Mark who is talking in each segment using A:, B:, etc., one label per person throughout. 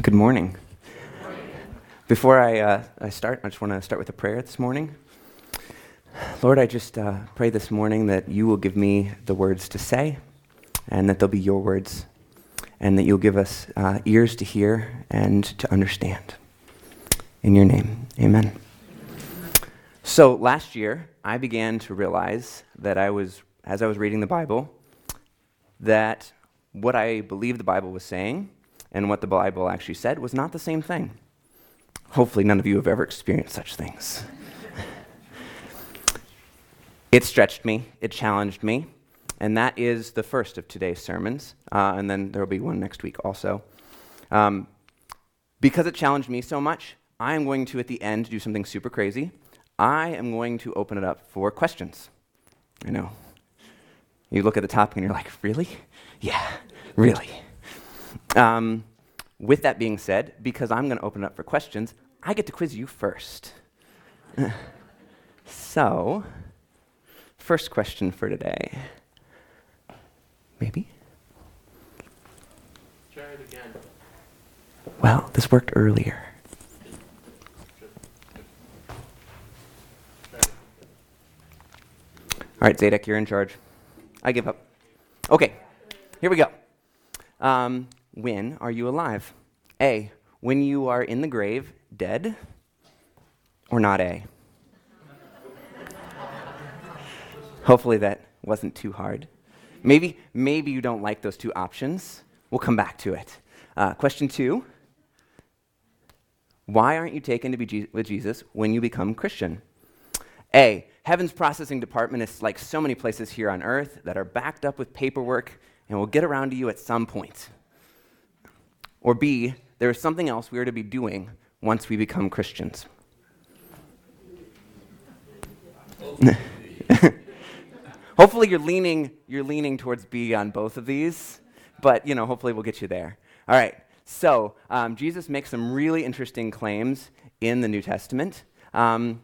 A: Good morning. Before I, uh, I start, I just want to start with a prayer this morning. Lord, I just uh, pray this morning that you will give me the words to say and that they'll be your words and that you'll give us uh, ears to hear and to understand. In your name, amen. So last year, I began to realize that I was, as I was reading the Bible, that what I believed the Bible was saying and what the Bible actually said was not the same thing. Hopefully, none of you have ever experienced such things. it stretched me, it challenged me, and that is the first of today's sermons. Uh, and then there will be one next week also. Um, because it challenged me so much, I am going to, at the end, do something super crazy. I am going to open it up for questions. I know. You look at the topic and you're like, really? Yeah, really. Um, with that being said, because I'm going to open it up for questions, I get to quiz you first. so, first question for today. Maybe?
B: Try it again.
A: Well, this worked earlier. All right, Zadek, you're in charge. I give up. Okay, here we go. Um, when are you alive? A, when you are in the grave, dead, or not A? Hopefully that wasn't too hard. Maybe, maybe you don't like those two options. We'll come back to it. Uh, question two Why aren't you taken to be Je- with Jesus when you become Christian? A, heaven's processing department is like so many places here on earth that are backed up with paperwork and will get around to you at some point. Or B, there is something else we are to be doing once we become Christians. hopefully you're leaning you're leaning towards B on both of these, but you know, hopefully we'll get you there. All right. So um, Jesus makes some really interesting claims in the New Testament. Um,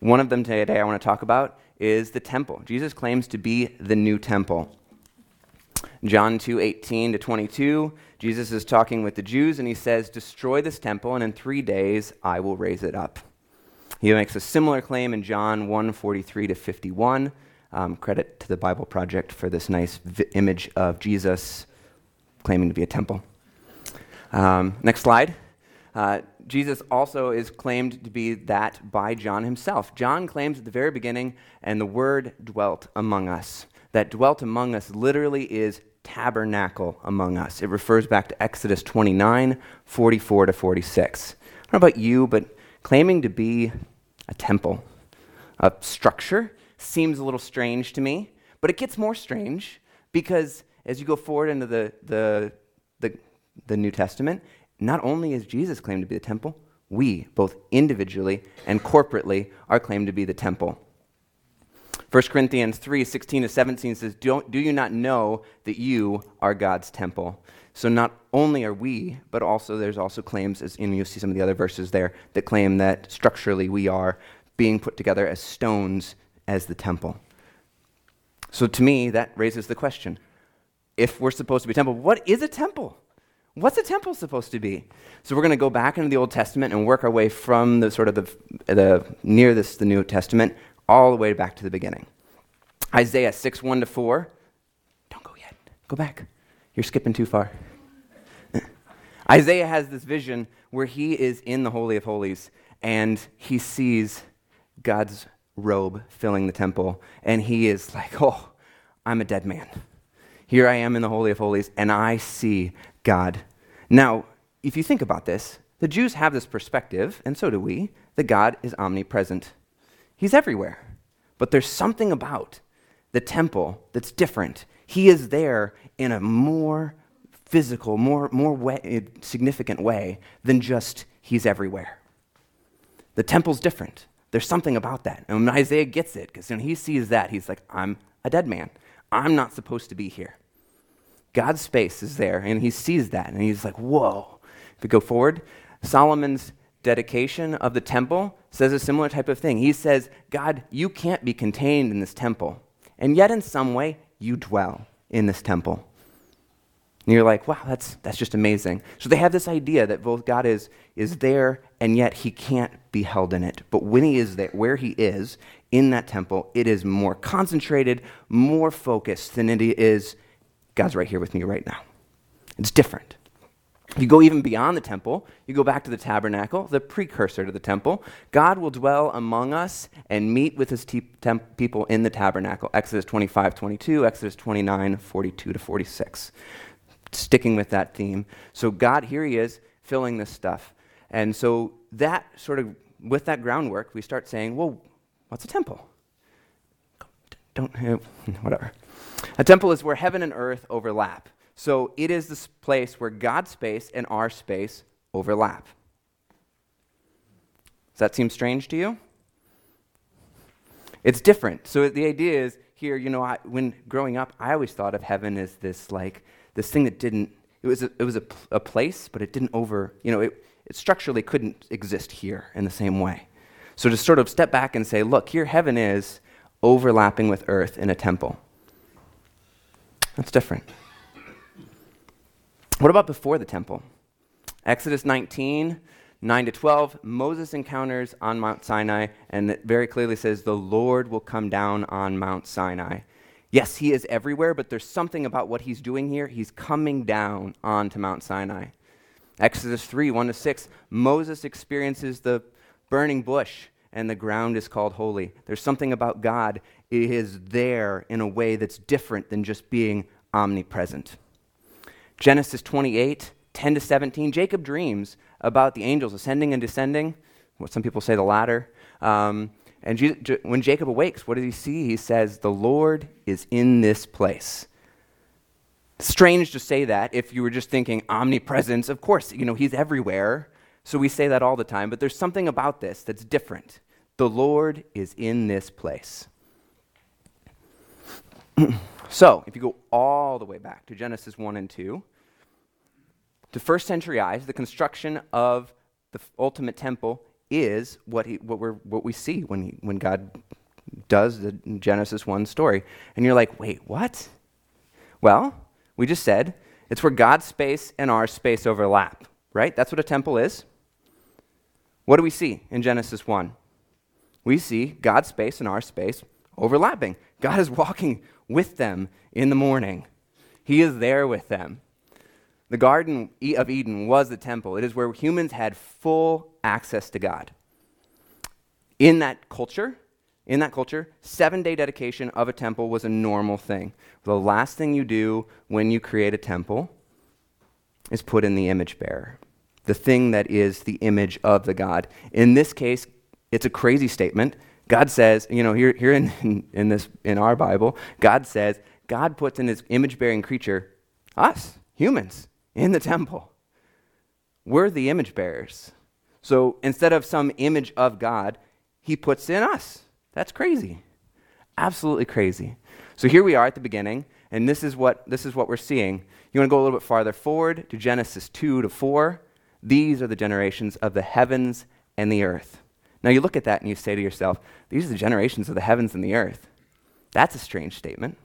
A: one of them today I want to talk about is the temple. Jesus claims to be the new temple. John 2 18 to 22, Jesus is talking with the Jews and he says, Destroy this temple, and in three days I will raise it up. He makes a similar claim in John 1 43 to 51. Um, credit to the Bible Project for this nice vi- image of Jesus claiming to be a temple. Um, next slide. Uh, Jesus also is claimed to be that by John himself. John claims at the very beginning, and the Word dwelt among us. That dwelt among us literally is tabernacle among us. It refers back to Exodus 29 44 to 46. I don't know about you, but claiming to be a temple, a structure, seems a little strange to me. But it gets more strange because as you go forward into the, the, the, the New Testament, not only is Jesus claimed to be the temple, we, both individually and corporately, are claimed to be the temple. 1 Corinthians 3 16 to 17 says, Don't, Do you not know that you are God's temple? So not only are we, but also there's also claims, as and you'll see some of the other verses there, that claim that structurally we are being put together as stones as the temple. So to me, that raises the question if we're supposed to be a temple, what is a temple? What's a temple supposed to be? So we're going to go back into the Old Testament and work our way from the sort of the, the near this the New Testament all the way back to the beginning. Isaiah 6 1 to 4. Don't go yet. Go back. You're skipping too far. Isaiah has this vision where he is in the Holy of Holies and he sees God's robe filling the temple, and he is like, Oh, I'm a dead man. Here I am in the Holy of Holies, and I see God. Now, if you think about this, the Jews have this perspective, and so do we, that God is omnipresent. He's everywhere. But there's something about the temple that's different. He is there in a more physical, more, more way, significant way than just he's everywhere. The temple's different. There's something about that. And when Isaiah gets it, because when he sees that, he's like, I'm a dead man. I'm not supposed to be here. God's space is there, and he sees that, and he's like, whoa. If we go forward, Solomon's dedication of the temple says a similar type of thing. He says, God, you can't be contained in this temple, and yet in some way, you dwell in this temple. And you're like, wow, that's, that's just amazing. So they have this idea that both God is, is there and yet he can't be held in it. But when he is there, where he is in that temple, it is more concentrated, more focused than it is God's right here with me right now. It's different. You go even beyond the temple, you go back to the tabernacle, the precursor to the temple. God will dwell among us and meet with his te- temp- people in the tabernacle. Exodus 25, 22, Exodus 29, 42 to 46 sticking with that theme. So God, here he is filling this stuff. And so that sort of, with that groundwork, we start saying, well, what's a temple? Don't, whatever. A temple is where heaven and earth overlap. So it is this place where God's space and our space overlap. Does that seem strange to you? It's different. So the idea is here, you know, I, when growing up, I always thought of heaven as this like this thing that didn't, it was a, it was a, a place, but it didn't over, you know, it, it structurally couldn't exist here in the same way. So to sort of step back and say, look, here heaven is overlapping with earth in a temple. That's different. What about before the temple? Exodus 19, 9 to 12, Moses encounters on Mount Sinai, and it very clearly says, The Lord will come down on Mount Sinai. Yes, he is everywhere, but there's something about what he's doing here. He's coming down onto Mount Sinai. Exodus 3 1 to 6, Moses experiences the burning bush, and the ground is called holy. There's something about God. It is there in a way that's different than just being omnipresent. Genesis 28 10 to 17, Jacob dreams about the angels ascending and descending. What some people say the ladder. Um, and when Jacob awakes, what does he see? He says, The Lord is in this place. Strange to say that if you were just thinking omnipresence. Of course, you know, he's everywhere. So we say that all the time. But there's something about this that's different. The Lord is in this place. so, if you go all the way back to Genesis 1 and 2, to first century eyes, the construction of the ultimate temple is what, he, what, we're, what we see when, he, when God does the Genesis 1 story. And you're like, wait, what? Well, we just said it's where God's space and our space overlap, right? That's what a temple is. What do we see in Genesis 1? We see God's space and our space overlapping. God is walking with them in the morning, He is there with them. The Garden of Eden was the temple. It is where humans had full access to God. In that culture, in that culture, seven day dedication of a temple was a normal thing. The last thing you do when you create a temple is put in the image bearer, the thing that is the image of the God. In this case, it's a crazy statement. God says, you know, here, here in, in, this, in our Bible, God says, God puts in his image bearing creature, us, humans in the temple. We're the image bearers. So instead of some image of God, he puts in us. That's crazy. Absolutely crazy. So here we are at the beginning, and this is what, this is what we're seeing. You want to go a little bit farther forward to Genesis 2 to 4. These are the generations of the heavens and the earth. Now you look at that and you say to yourself, these are the generations of the heavens and the earth. That's a strange statement.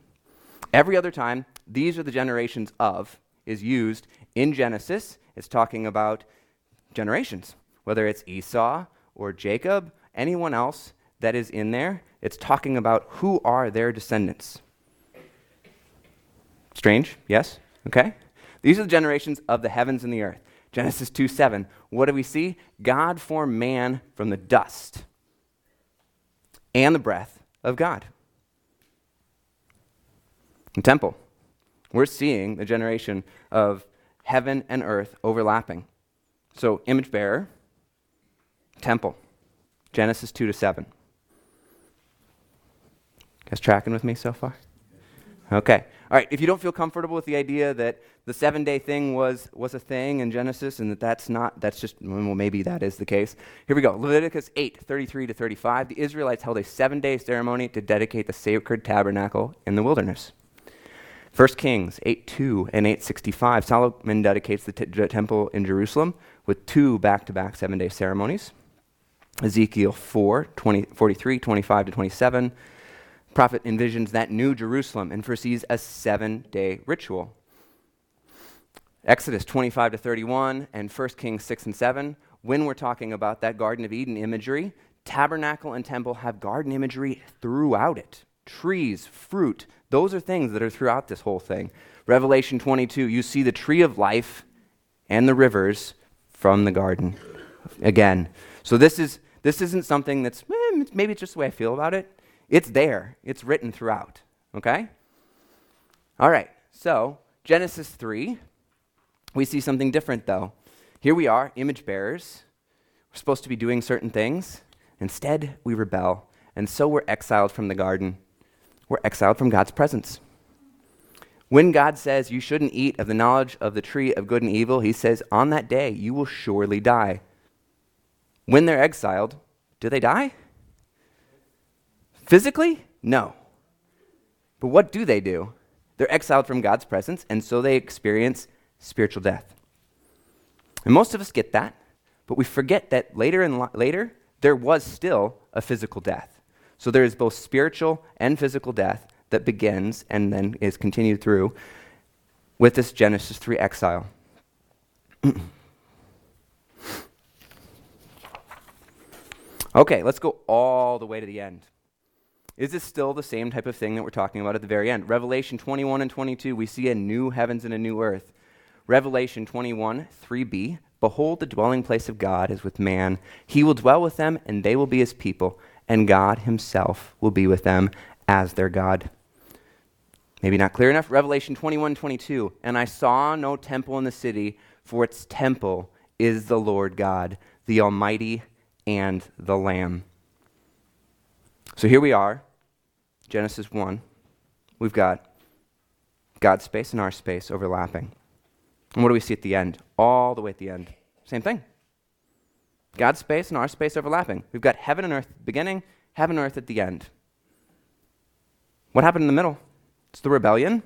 A: Every other time, these are the generations of is used in Genesis, it's talking about generations, whether it's Esau or Jacob, anyone else that is in there, it's talking about who are their descendants. Strange, yes? Okay? These are the generations of the heavens and the earth. Genesis 2 7. What do we see? God formed man from the dust and the breath of God. The temple. We're seeing the generation of heaven and earth overlapping. So, image bearer, temple, Genesis 2 to 7. You guys tracking with me so far? Okay. All right. If you don't feel comfortable with the idea that the seven day thing was, was a thing in Genesis and that that's not, that's just, well, maybe that is the case. Here we go. Leviticus 8, 33 to 35. The Israelites held a seven day ceremony to dedicate the sacred tabernacle in the wilderness. 1 Kings 8 2 and 8.65, Solomon dedicates the t- temple in Jerusalem with two back-to-back seven-day ceremonies. Ezekiel 4, 20, 43, 25 to 27, prophet envisions that new Jerusalem and foresees a seven-day ritual. Exodus 25 to 31 and 1 Kings 6 and 7, when we're talking about that Garden of Eden imagery, tabernacle and temple have garden imagery throughout it. Trees, fruit, those are things that are throughout this whole thing. Revelation 22, you see the tree of life and the rivers from the garden. Again. So this is this isn't something that's eh, maybe it's just the way I feel about it. It's there. It's written throughout. Okay? All right. So, Genesis 3, we see something different though. Here we are, image bearers. We're supposed to be doing certain things. Instead, we rebel, and so we're exiled from the garden. We're exiled from God's presence. When God says you shouldn't eat of the knowledge of the tree of good and evil, he says, on that day you will surely die. When they're exiled, do they die? Physically? No. But what do they do? They're exiled from God's presence, and so they experience spiritual death. And most of us get that, but we forget that later and later there was still a physical death. So there is both spiritual and physical death that begins and then is continued through with this Genesis 3 exile. okay, let's go all the way to the end. Is this still the same type of thing that we're talking about at the very end? Revelation 21 and 22, we see a new heavens and a new earth. Revelation 21, 3b Behold, the dwelling place of God is with man. He will dwell with them, and they will be his people, and God himself will be with them as their God. Maybe not clear enough. Revelation 21 22. And I saw no temple in the city, for its temple is the Lord God, the Almighty, and the Lamb. So here we are, Genesis 1. We've got God's space and our space overlapping. And what do we see at the end? All the way at the end. Same thing. God's space and our space overlapping. We've got heaven and earth at the beginning, heaven and earth at the end. What happened in the middle? It's the rebellion.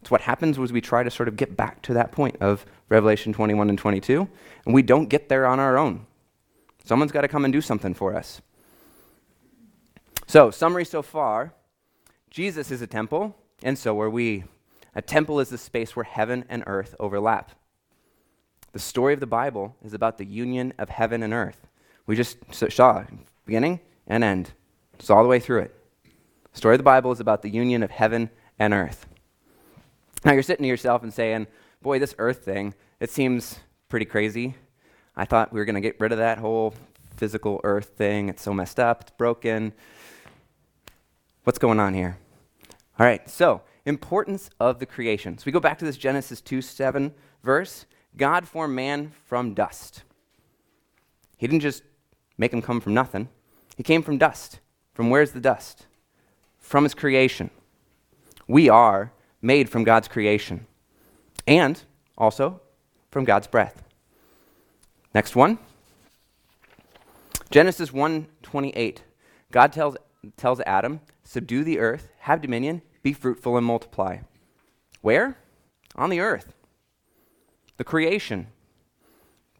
A: It's what happens as we try to sort of get back to that point of Revelation 21 and 22, and we don't get there on our own. Someone's got to come and do something for us. So, summary so far Jesus is a temple, and so are we. A temple is the space where heaven and earth overlap. The story of the Bible is about the union of heaven and earth. We just saw beginning and end, saw all the way through it. The story of the Bible is about the union of heaven and earth. Now you're sitting to yourself and saying, Boy, this earth thing, it seems pretty crazy. I thought we were going to get rid of that whole physical earth thing. It's so messed up, it's broken. What's going on here? All right, so importance of the creation. So we go back to this Genesis 2 7 verse. God formed man from dust. He didn't just make him come from nothing, he came from dust. From where's the dust? From his creation. We are made from God's creation and also from God's breath. Next one. Genesis 1:28. God tells, tells Adam, "Subdue the earth, have dominion, be fruitful and multiply." Where? On the earth. The creation.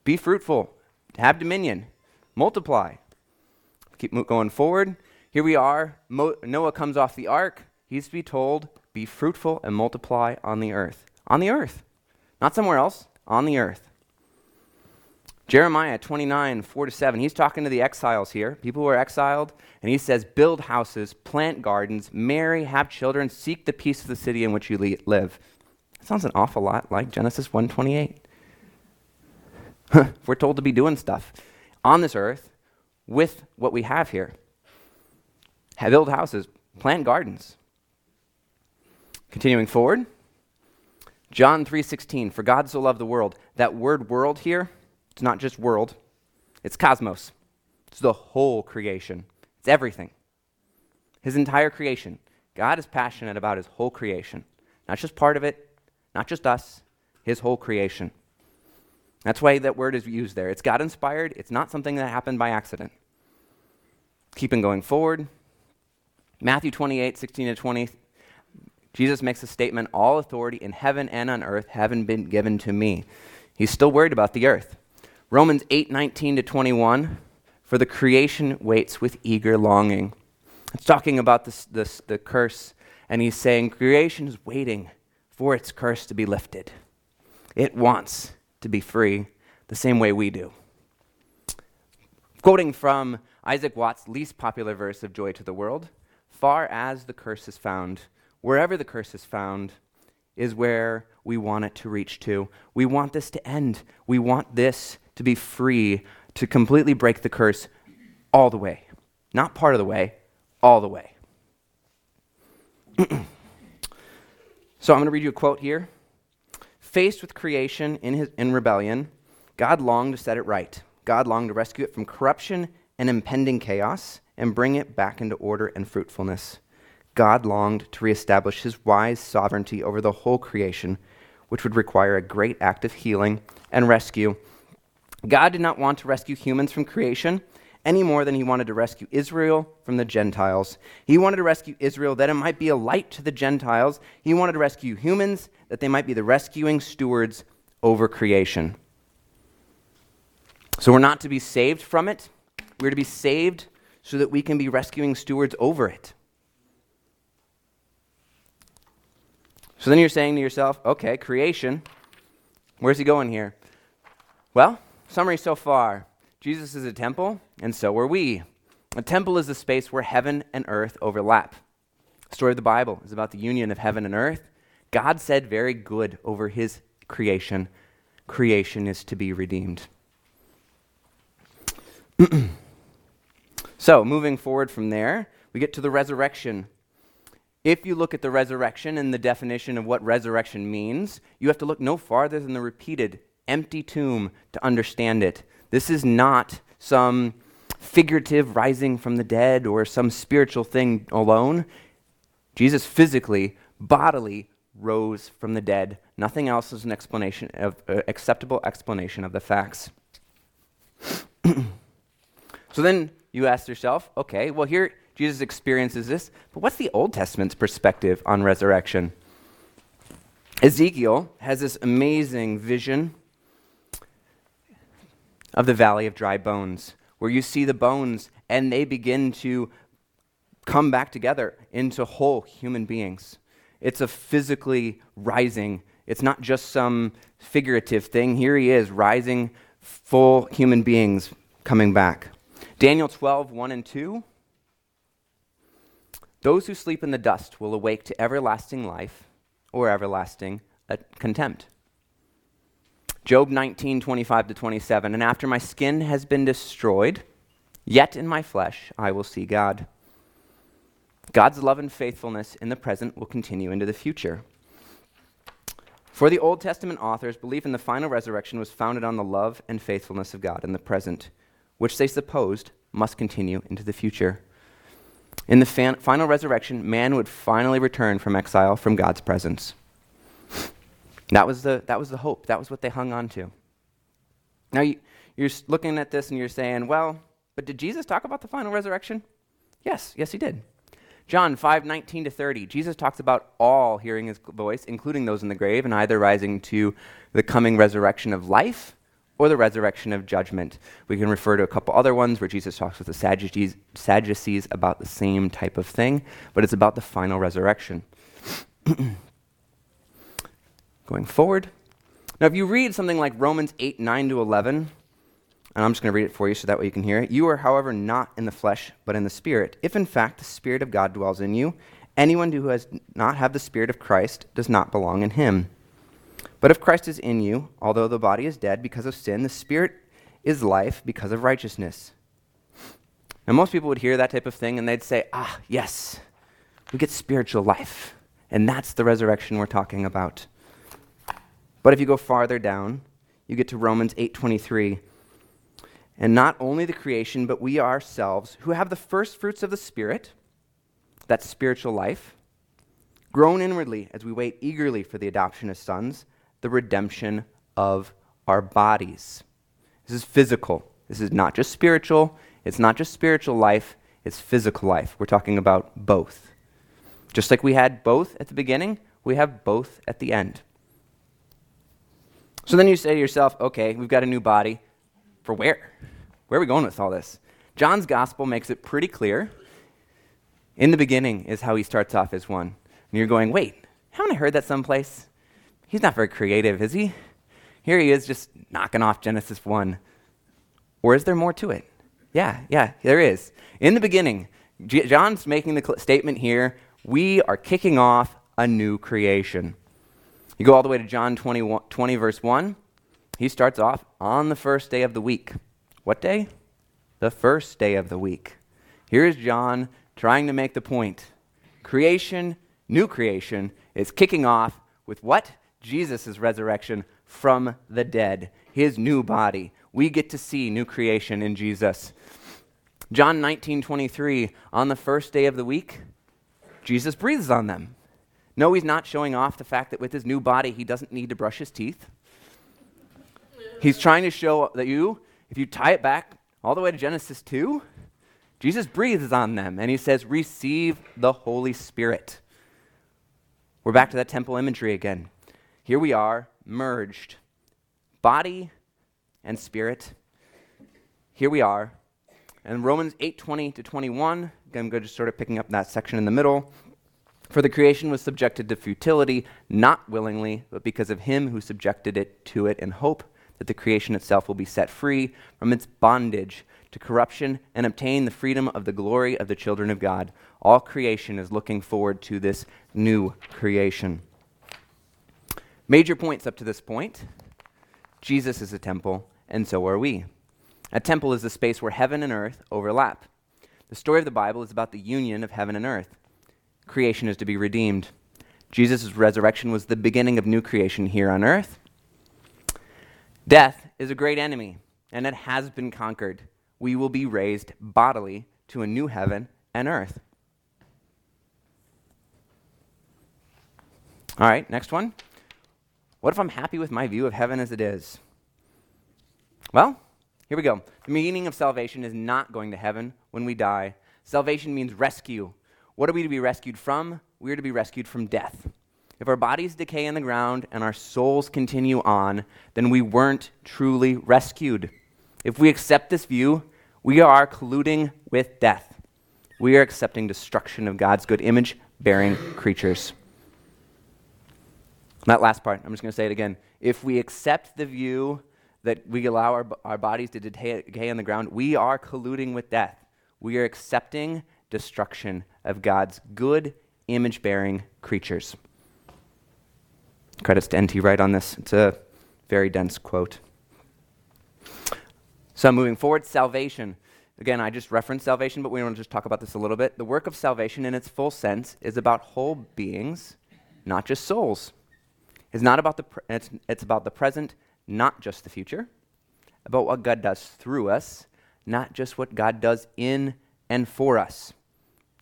A: Be fruitful, have dominion, multiply. Keep going forward. Here we are. Mo- Noah comes off the ark. He's to be told, be fruitful and multiply on the earth. On the earth. Not somewhere else, on the earth. Jeremiah 29, 4 to 7. He's talking to the exiles here, people who are exiled, and he says, Build houses, plant gardens, marry, have children, seek the peace of the city in which you live. That sounds an awful lot like Genesis 128. We're told to be doing stuff on this earth with what we have here. Build houses, plant gardens, Continuing forward, John 3:16, for God so loved the world. That word world here, it's not just world, it's cosmos. It's the whole creation. It's everything. His entire creation. God is passionate about his whole creation. Not just part of it, not just us, his whole creation. That's why that word is used there. It's God inspired, it's not something that happened by accident. Keeping going forward, Matthew 28, 16 to 20, Jesus makes a statement all authority in heaven and on earth haven't been given to me. He's still worried about the earth. Romans 8 19 to 21 For the creation waits with eager longing. It's talking about this, this, the curse, and he's saying creation is waiting for its curse to be lifted. It wants to be free the same way we do. Quoting from Isaac Watts' least popular verse of Joy to the World Far as the curse is found, wherever the curse is found, is where we want it to reach to. We want this to end. We want this to be free, to completely break the curse all the way. Not part of the way, all the way. so I'm going to read you a quote here. Faced with creation in, his, in rebellion, God longed to set it right. God longed to rescue it from corruption and impending chaos and bring it back into order and fruitfulness. God longed to reestablish his wise sovereignty over the whole creation, which would require a great act of healing and rescue. God did not want to rescue humans from creation any more than he wanted to rescue Israel from the Gentiles. He wanted to rescue Israel that it might be a light to the Gentiles. He wanted to rescue humans that they might be the rescuing stewards over creation. So we're not to be saved from it, we're to be saved so that we can be rescuing stewards over it. So then you're saying to yourself, okay, creation, where's he going here? Well, summary so far Jesus is a temple, and so are we. A temple is a space where heaven and earth overlap. The story of the Bible is about the union of heaven and earth. God said very good over his creation. Creation is to be redeemed. so, moving forward from there, we get to the resurrection if you look at the resurrection and the definition of what resurrection means, you have to look no farther than the repeated empty tomb to understand it. This is not some figurative rising from the dead or some spiritual thing alone. Jesus physically, bodily rose from the dead. Nothing else is an explanation of uh, acceptable explanation of the facts. so then you ask yourself, okay, well here Jesus experiences this. But what's the Old Testament's perspective on resurrection? Ezekiel has this amazing vision of the valley of dry bones, where you see the bones and they begin to come back together into whole human beings. It's a physically rising, it's not just some figurative thing. Here he is, rising full human beings coming back. Daniel 12, 1 and 2 those who sleep in the dust will awake to everlasting life or everlasting uh, contempt. Job 19, 25 to 27. And after my skin has been destroyed, yet in my flesh I will see God. God's love and faithfulness in the present will continue into the future. For the Old Testament authors, belief in the final resurrection was founded on the love and faithfulness of God in the present, which they supposed must continue into the future. In the fan- final resurrection, man would finally return from exile from God's presence. That was the, that was the hope. That was what they hung on to. Now, you, you're looking at this and you're saying, well, but did Jesus talk about the final resurrection? Yes, yes, he did. John 5, 19 to 30. Jesus talks about all hearing his voice, including those in the grave, and either rising to the coming resurrection of life or the resurrection of judgment. We can refer to a couple other ones where Jesus talks with the Sadducees, Sadducees about the same type of thing, but it's about the final resurrection. Going forward. Now, if you read something like Romans 8, 9 to 11, and I'm just going to read it for you so that way you can hear it. You are, however, not in the flesh, but in the Spirit. If in fact the Spirit of God dwells in you, anyone who has not have the Spirit of Christ does not belong in him. But if Christ is in you, although the body is dead because of sin, the spirit is life because of righteousness. Now, most people would hear that type of thing and they'd say, ah, yes, we get spiritual life. And that's the resurrection we're talking about. But if you go farther down, you get to Romans 8:23. And not only the creation, but we ourselves, who have the first fruits of the spirit, that spiritual life, grown inwardly as we wait eagerly for the adoption as sons the redemption of our bodies. This is physical. This is not just spiritual. It's not just spiritual life, it's physical life. We're talking about both. Just like we had both at the beginning, we have both at the end. So then you say to yourself, okay, we've got a new body. For where? Where are we going with all this? John's gospel makes it pretty clear. In the beginning is how he starts off as one. And you're going, wait, haven't I heard that someplace? He's not very creative, is he? Here he is just knocking off Genesis 1. Or is there more to it? Yeah, yeah, there is. In the beginning, John's making the statement here we are kicking off a new creation. You go all the way to John 20, 20, verse 1. He starts off on the first day of the week. What day? The first day of the week. Here's John trying to make the point. Creation, new creation, is kicking off with what? Jesus' resurrection from the dead, his new body. We get to see new creation in Jesus. John 19, 23, on the first day of the week, Jesus breathes on them. No, he's not showing off the fact that with his new body, he doesn't need to brush his teeth. He's trying to show that you, if you tie it back all the way to Genesis 2, Jesus breathes on them and he says, Receive the Holy Spirit. We're back to that temple imagery again. Here we are, merged, body and spirit. Here we are. And Romans 8:20 to 21, again, I'm going to sort of picking up that section in the middle. For the creation was subjected to futility, not willingly, but because of him who subjected it to it in hope that the creation itself will be set free from its bondage to corruption and obtain the freedom of the glory of the children of God. All creation is looking forward to this new creation. Major points up to this point Jesus is a temple, and so are we. A temple is a space where heaven and earth overlap. The story of the Bible is about the union of heaven and earth creation is to be redeemed. Jesus' resurrection was the beginning of new creation here on earth. Death is a great enemy, and it has been conquered. We will be raised bodily to a new heaven and earth. All right, next one. What if I'm happy with my view of heaven as it is? Well, here we go. The meaning of salvation is not going to heaven when we die. Salvation means rescue, what are we to be rescued from? We are to be rescued from death. If our bodies decay in the ground and our souls continue on, then we weren't truly rescued. If we accept this view, we are colluding with death. We are accepting destruction of God's good image bearing creatures. That last part, I'm just going to say it again. If we accept the view that we allow our, our bodies to decay, decay on the ground, we are colluding with death. We are accepting destruction of God's good, image bearing creatures. Credits to N.T. Wright on this. It's a very dense quote. So, moving forward, salvation. Again, I just referenced salvation, but we want to just talk about this a little bit. The work of salvation, in its full sense, is about whole beings, not just souls. It's not about the pre- it's, it's about the present, not just the future. About what God does through us, not just what God does in and for us.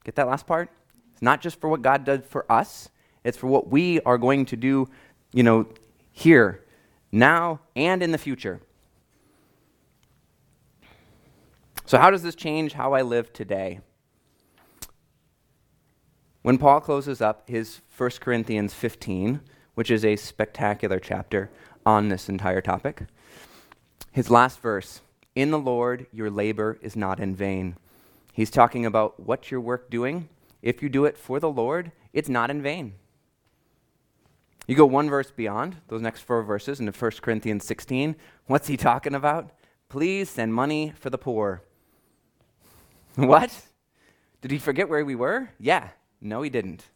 A: Get that last part? It's not just for what God does for us, it's for what we are going to do, you know, here, now, and in the future. So, how does this change how I live today? When Paul closes up his 1 Corinthians 15, which is a spectacular chapter on this entire topic, his last verse In the Lord your labor is not in vain. He's talking about what's your work doing. If you do it for the Lord, it's not in vain. You go one verse beyond, those next four verses into 1 Corinthians 16. What's he talking about? Please send money for the poor. What? Did he forget where we were? Yeah. No, he didn't.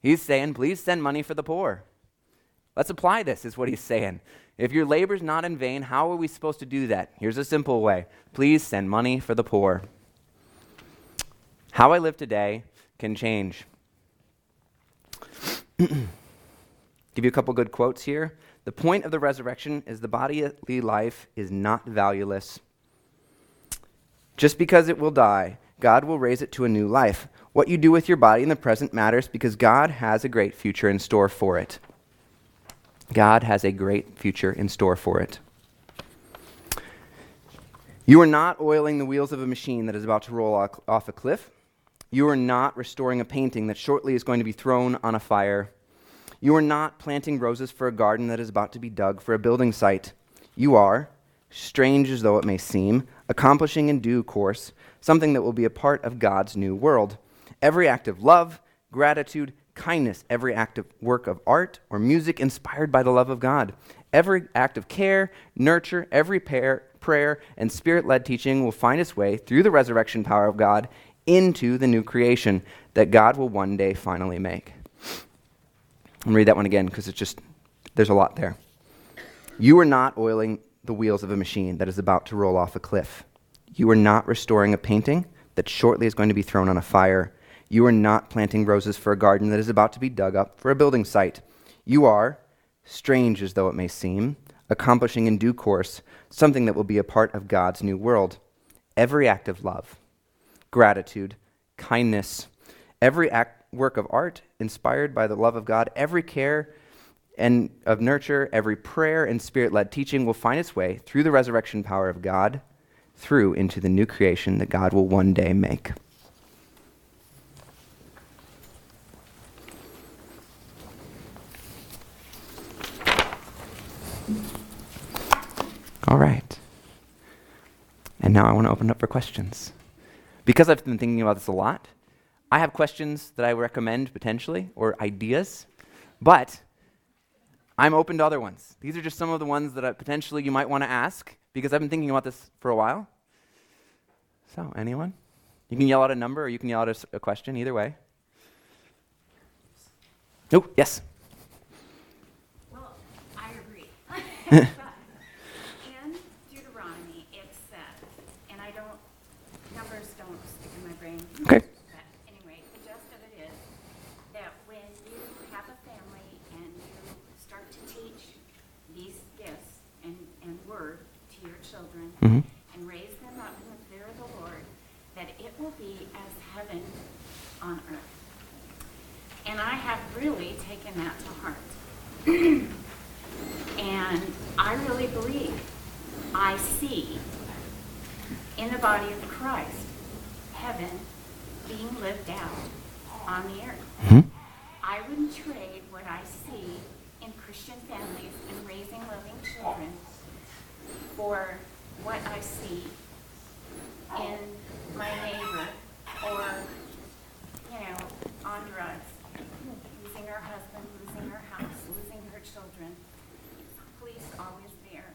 A: He's saying, please send money for the poor. Let's apply this, is what he's saying. If your labor's not in vain, how are we supposed to do that? Here's a simple way please send money for the poor. How I live today can change. Give you a couple good quotes here. The point of the resurrection is the bodily life is not valueless. Just because it will die, God will raise it to a new life. What you do with your body in the present matters because God has a great future in store for it. God has a great future in store for it. You are not oiling the wheels of a machine that is about to roll off a cliff. You are not restoring a painting that shortly is going to be thrown on a fire. You are not planting roses for a garden that is about to be dug for a building site. You are, strange as though it may seem, accomplishing in due course something that will be a part of God's new world. Every act of love, gratitude, kindness, every act of work of art or music inspired by the love of God. Every act of care, nurture, every prayer, prayer and spirit led teaching will find its way through the resurrection power of God into the new creation that God will one day finally make. I'll read that one again because it's just, there's a lot there. You are not oiling the wheels of a machine that is about to roll off a cliff. You are not restoring a painting that shortly is going to be thrown on a fire. You are not planting roses for a garden that is about to be dug up for a building site. You are, strange as though it may seem, accomplishing in due course something that will be a part of God's new world. Every act of love, gratitude, kindness, every act, work of art inspired by the love of God, every care and of nurture, every prayer and spirit led teaching will find its way through the resurrection power of God through into the new creation that God will one day make. All right. And now I want to open up for questions. Because I've been thinking about this a lot, I have questions that I recommend potentially or ideas, but I'm open to other ones. These are just some of the ones that I, potentially you might want to ask because I've been thinking about this for a while. So, anyone? You can yell out a number or you can yell out a, a question, either way. Oh, yes.
B: Well, I agree. but in Deuteronomy, it says, and I don't, numbers don't stick in my brain.
A: Okay.
B: But anyway, the gist of it is that when you have a family and you start to teach these gifts and, and word to your children
A: Mhm.
B: and raise them up in the fear of the Lord, that it will be as heaven on earth. And I have really taken that to heart. And I really believe I see in the body of Christ heaven being lived out on the earth.
A: Mhm.
B: I wouldn't trade what I see in Christian families and raising loving children for what I see in my neighbor or, you know, on drugs, losing her husband, losing her house, losing her children, police always there.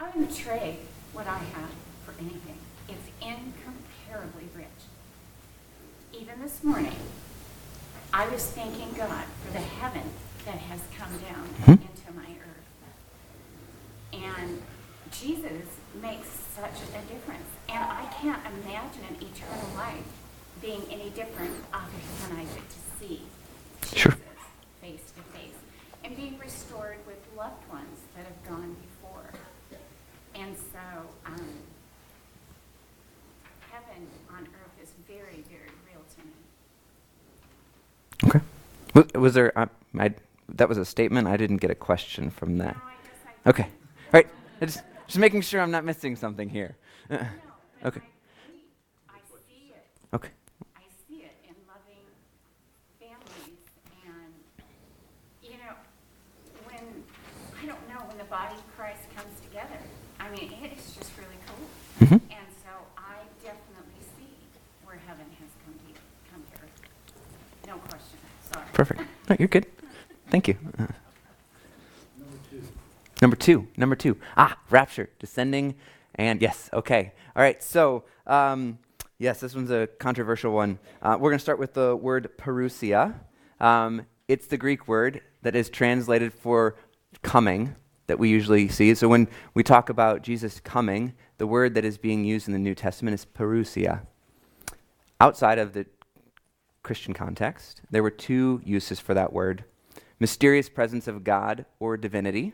B: I wouldn't trade what I have for anything. It's incomparably rich. Even this morning, I was thanking God for the heaven that has come down
A: Mhm.
B: into my earth. And Jesus makes such a difference. And I can't imagine eternal life being any different other than I get to see
A: Sure.
B: Face to face and being restored with loved ones that have gone before. And so, um, heaven on earth is very, very real to me.
A: Okay. Was, was there, uh, I, that was a statement. I didn't get a question from that.
B: Now, I guess I
A: Okay. All right. I Just, just making sure I'm not missing something here. Uh,
B: No,
A: Okay.
B: I agree. I see it.
A: Okay.
B: I see it in loving families and, you know, when, I don't know, when the body of Christ comes together, I mean, it is just really cool.
A: Mhm.
B: And so I definitely see where heaven has come to, come to earth. No question, sorry.
A: Perfect. No, you're good. Thank you. Uh, Number two. Number two. Ah, rapture, descending, and yes, okay. All right, so, um, yes, this one's a controversial one. Uh, we're going to start with the word parousia. Um, it's the Greek word that is translated for coming that we usually see. So when we talk about Jesus coming, the word that is being used in the New Testament is parousia. Outside of the Christian context, there were two uses for that word mysterious presence of God or divinity.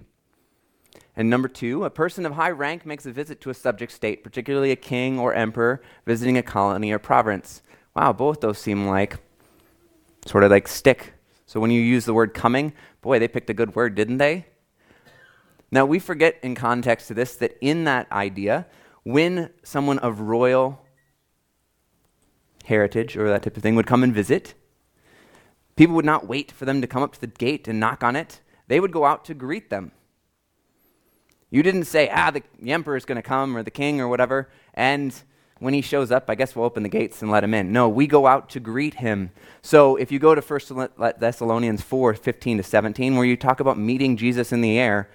A: And number two, a person of high rank makes a visit to a subject state, particularly a king or emperor visiting a colony or province. Wow, both those seem like sort of like stick. So when you use the word coming, boy, they picked a good word, didn't they? Now, we forget in context to this that in that idea, when someone of royal heritage or that type of thing would come and visit, people would not wait for them to come up to the gate and knock on it. They would go out to greet them. You didn't say, ah, the, the emperor is going to come or the king or whatever, and when he shows up, I guess we'll open the gates and let him in. No, we go out to greet him. So if you go to 1 Thessalonians 4 15 to 17, where you talk about meeting Jesus in the air,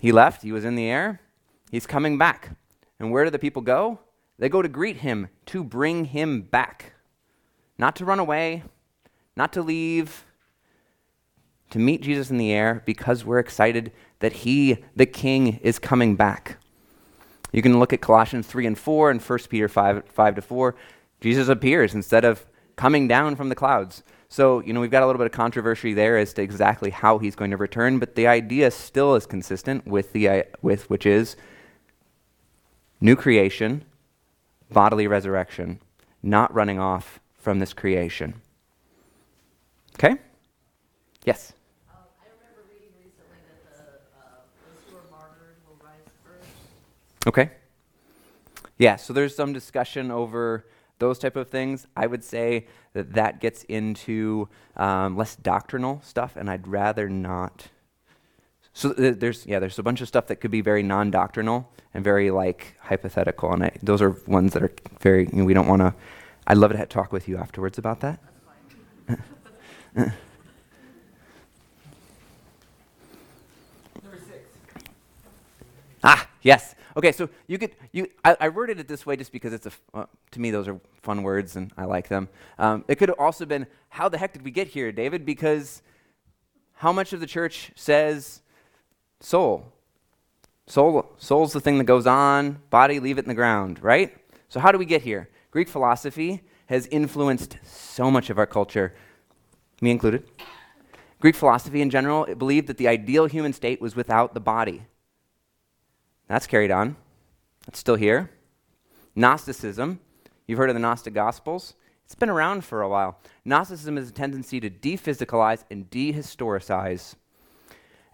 A: he left, he was in the air, he's coming back. And where do the people go? They go to greet him, to bring him back. Not to run away, not to leave, to meet Jesus in the air because we're excited that he, the king, is coming back. You can look at Colossians 3 and 4 and 1 Peter 5, 5 to 4. Jesus appears instead of coming down from the clouds. So, you know, we've got a little bit of controversy there as to exactly how he's going to return, but the idea still is consistent with the uh, with which is new creation, bodily resurrection, not running off from this creation. Okay? Yes. Okay. Yeah, so there's some discussion over those type of things. I would say that that gets into um, less doctrinal stuff, and I'd rather not. So th- there's yeah, there's a bunch of stuff that could be very non-doctrinal and very like hypothetical, and I, those are ones that are very you know, we don't want to. I'd love to talk with you afterwards about that. ah, yes. Okay, so you could you I, I, worded it this way just because it's a uh, to me those are fun words and I like them. Um, it could have also been how the heck did we get here, David? Because how much of the church says soul, soul, soul's the thing that goes on, body leave it in the ground, right? So how do we get here? Greek philosophy has influenced so much of our culture, me included. Greek philosophy in general believed that the ideal human state was without the body. That's carried on. It's still here. Gnosticism, you've heard of the Gnostic Gospels. It's been around for a while. Gnosticism is a tendency to dephysicalize and dehistoricize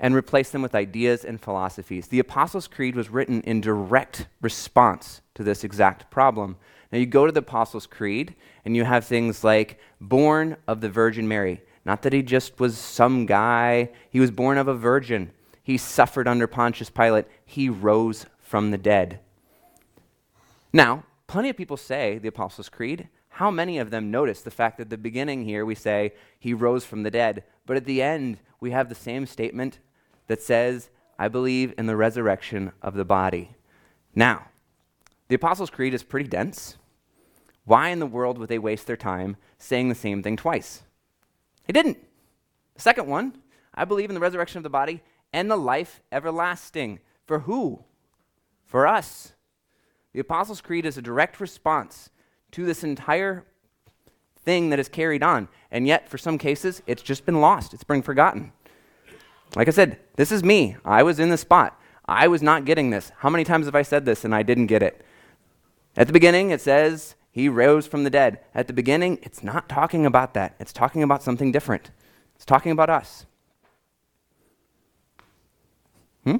A: and replace them with ideas and philosophies. The Apostles' Creed was written in direct response to this exact problem. Now, you go to the Apostles' Creed, and you have things like, born of the Virgin Mary. Not that he just was some guy, he was born of a virgin. He suffered under Pontius Pilate. He rose from the dead. Now, plenty of people say the Apostles' Creed. How many of them notice the fact that at the beginning here we say he rose from the dead, but at the end we have the same statement that says, I believe in the resurrection of the body. Now, the Apostles' Creed is pretty dense. Why in the world would they waste their time saying the same thing twice? They didn't. The second one, I believe in the resurrection of the body, and the life everlasting. For who? For us. The Apostles' Creed is a direct response to this entire thing that is carried on. And yet, for some cases, it's just been lost, it's been forgotten. Like I said, this is me. I was in the spot. I was not getting this. How many times have I said this and I didn't get it? At the beginning, it says he rose from the dead. At the beginning, it's not talking about that, it's talking about something different. It's talking about us. Hmm?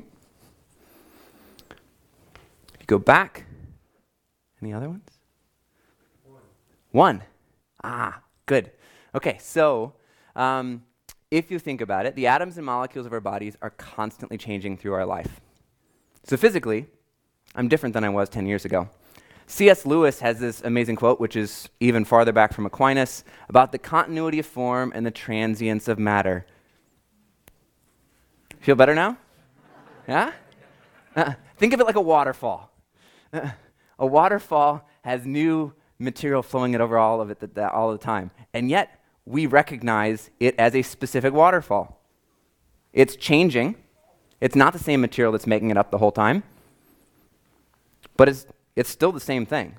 A: If you go back, any other ones? One. One. Ah, good. Okay, so um, if you think about it, the atoms and molecules of our bodies are constantly changing through our life. So physically, I'm different than I was 10 years ago. C.S. Lewis has this amazing quote, which is even farther back from Aquinas, about the continuity of form and the transience of matter. Feel better now? Yeah? Uh, think of it like a waterfall. A waterfall has new material flowing it over all of it all the time. And yet, we recognize it as a specific waterfall. It's changing. It's not the same material that's making it up the whole time, but it's, it's still the same thing.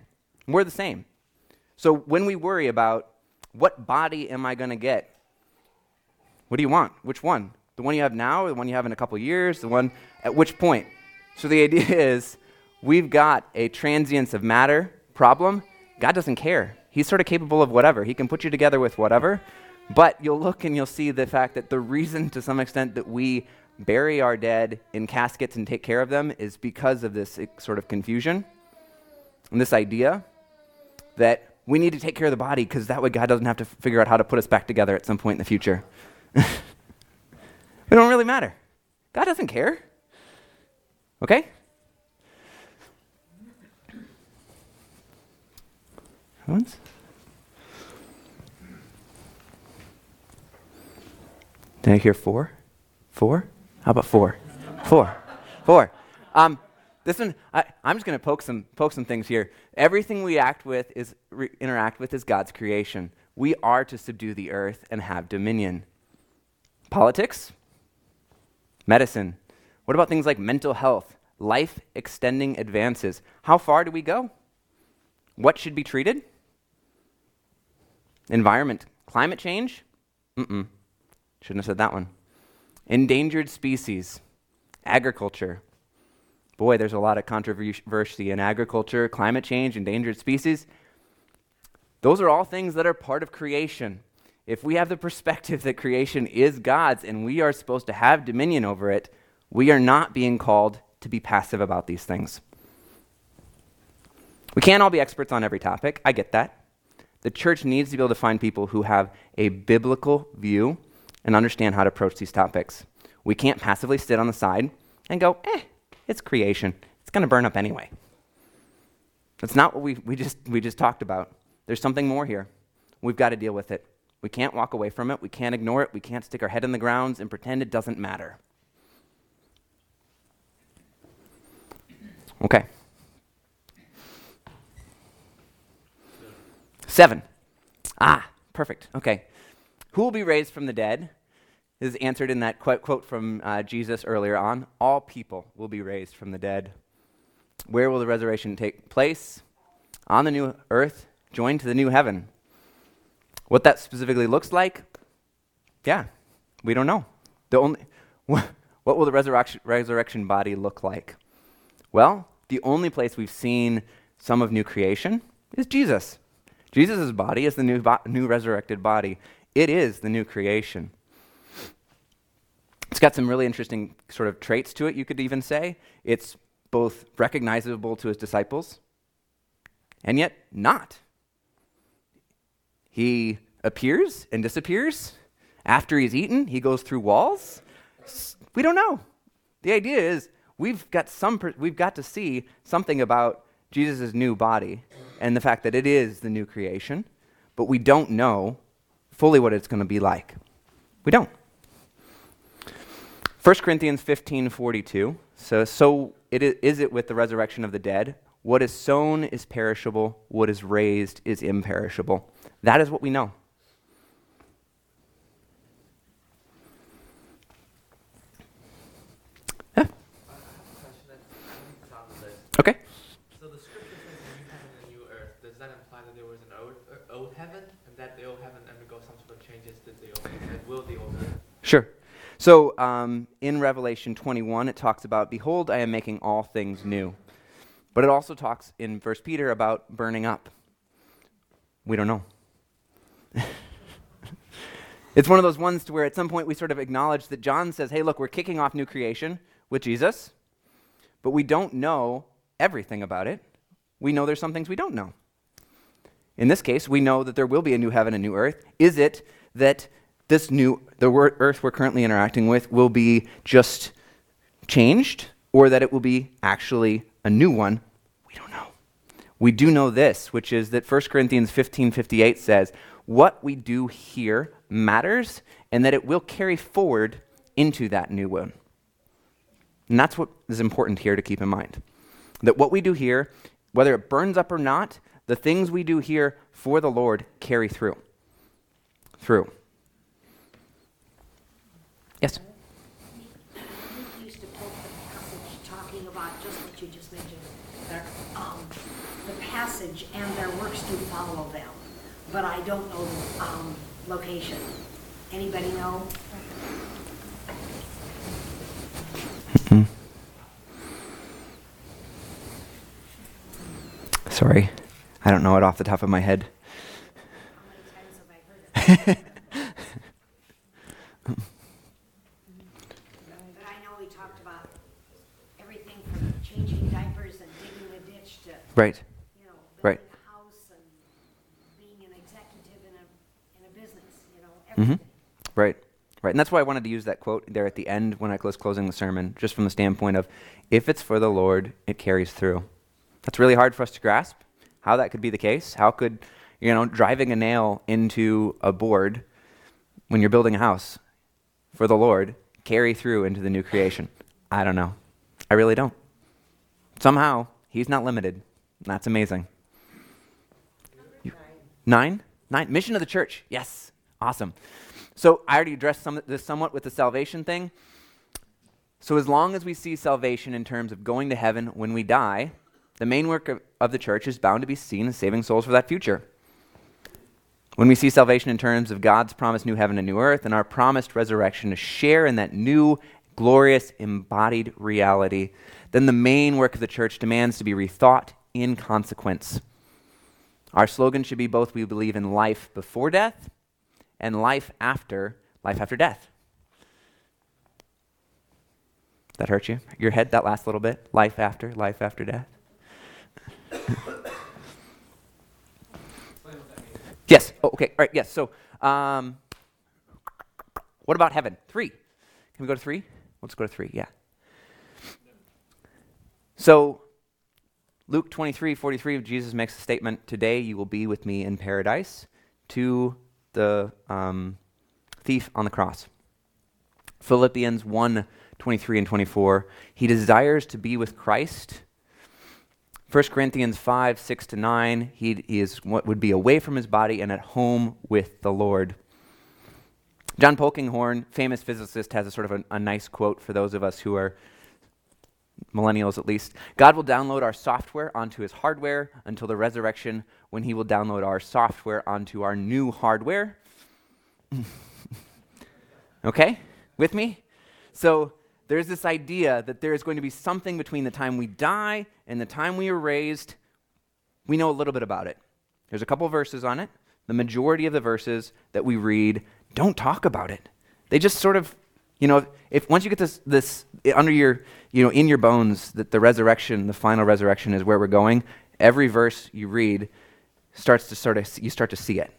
A: We're the same. So when we worry about what body am I going to get, what do you want? Which one? The one you have now, the one you have in a couple years, the one at which point? So the idea is we've got a transience of matter problem. God doesn't care. He's sort of capable of whatever. He can put you together with whatever. But you'll look and you'll see the fact that the reason, to some extent, that we bury our dead in caskets and take care of them is because of this sort of confusion and this idea that we need to take care of the body because that way God doesn't have to figure out how to put us back together at some point in the future. It don't really matter. God doesn't care. Okay? Ones? Did I hear four? Four? How about four? Four. Four. Um, this one, I, am just going to poke some, poke some things here. Everything we act with is re- interact with is God's creation. We are to subdue the earth and have dominion. Politics, medicine. What about things like mental health, life extending advances? How far do we go? What should be treated? Environment, climate change? Mm-mm. Shouldn't have said that one. Endangered species, agriculture, Boy, there's a lot of controversy in agriculture, climate change, endangered species. Those are all things that are part of creation. If we have the perspective that creation is God's and we are supposed to have dominion over it, we are not being called to be passive about these things. We can't all be experts on every topic. I get that. The church needs to be able to find people who have a biblical view and understand how to approach these topics. We can't passively sit on the side and go, eh, it's creation. It's going to burn up anyway. That's not what we, we, just, we just talked about. There's something more here. We've got to deal with it. We can't walk away from it. We can't ignore it. We can't stick our head in the ground and pretend it doesn't matter. Okay. Seven. Ah, perfect. Okay. Who will be raised from the dead? is answered in that quote, quote from uh, Jesus earlier on All people will be raised from the dead. Where will the resurrection take place? On the new earth, joined to the new heaven. What that specifically looks like, yeah, we don't know. The only, what will the resurrection, resurrection body look like? Well, the only place we've seen some of new creation is Jesus. Jesus' body is the new, bo- new resurrected body. It is the new creation. It's got some really interesting sort of traits to it, you could even say. It's both recognizable to his disciples and yet not. He appears and disappears. After he's eaten, he goes through walls. We don't know. The idea is we've got, some we've got to see something about Jesus' new body and the fact that it is the new creation, but we don't know fully what it's going to be like. We don't. 1 Corinthians 15 42. So, so it is, is it with the resurrection of the dead? What is sown is perishable, what is raised is imperishable. That is what we know.
C: Yeah.
A: Okay.
C: So the scripture says new heaven and new earth. Does that imply that there was an old, er, old heaven and that the old heaven undergoes some sort of changes to the old, and will the old earth?
A: Sure. So um, in Revelation 21, it talks about, Behold, I am making all things new. But it also talks in First Peter about burning up. We don't know. it's one of those ones to where at some point we sort of acknowledge that John says, hey, look, we're kicking off new creation with Jesus, but we don't know everything about it. We know there's some things we don't know. In this case, we know that there will be a new heaven and new earth. Is it that this new, the earth we're currently interacting with will be just changed or that it will be actually a new one? We don't know. We do know this, which is that 1 Corinthians 15 58 says, What we do here matters, and that it will carry forward into that new one. And that's what is important here to keep in mind. That what we do here, whether it burns up or not, the things we do here for the Lord carry through. Through. Yes.
D: We used to quote the passage talking about just what you just mentioned, um, the passage and their works follow them, but I don't know the um, location. Anybody know?
A: Sorry, I don't know it off the top of my head.
D: How many times have I heard it?
A: Right.
D: You know,
A: right.
D: a house and being an executive in a, in a business, you know, mm-hmm.
A: Right. Right. And that's why I wanted to use that quote there at the end when I was closing the sermon, just from the standpoint of if it's for the Lord, it carries through. That's really hard for us to grasp how that could be the case. How could you know, driving a nail into a board when you're building a house for the Lord carry through into the new creation? I don't know. I really don't. Somehow, he's not limited. That's amazing. Nine? Nine. Mission of the church. Yes. Awesome. So I already addressed some, this somewhat with the salvation thing. So as long as we see salvation in terms of going to heaven when we die, the main work of, of the church is bound to be seen as saving souls for that future. When we see salvation in terms of God's promised new heaven and new earth and our promised resurrection to share in that new, glorious, embodied reality, then the main work of the church demands to be rethought in consequence. Our slogan should be both we believe in life before death and life after life after death. That hurt you? Your head, that last little bit? Life after, life after death? yes. Oh, okay. All right. Yes. So, um, what about heaven? Three. Can we go to three? Let's go to three. Yeah. So, Luke 23 43, Jesus makes a statement Today you will be with me in paradise to the um, thief on the cross. Philippians 1 23 and 24, he desires to be with Christ. 1 Corinthians 5 6 to 9, he, he is what would be away from his body and at home with the Lord. John Polkinghorne, famous physicist, has a sort of a, a nice quote for those of us who are millennials at least. God will download our software onto his hardware until the resurrection when he will download our software onto our new hardware. okay? With me? So there's this idea that there is going to be something between the time we die and the time we are raised. We know a little bit about it. There's a couple verses on it. The majority of the verses that we read don't talk about it. They just sort of, you know, if once you get this this under your, you know, in your bones that the resurrection, the final resurrection is where we're going, every verse you read starts to sort of you start to see it.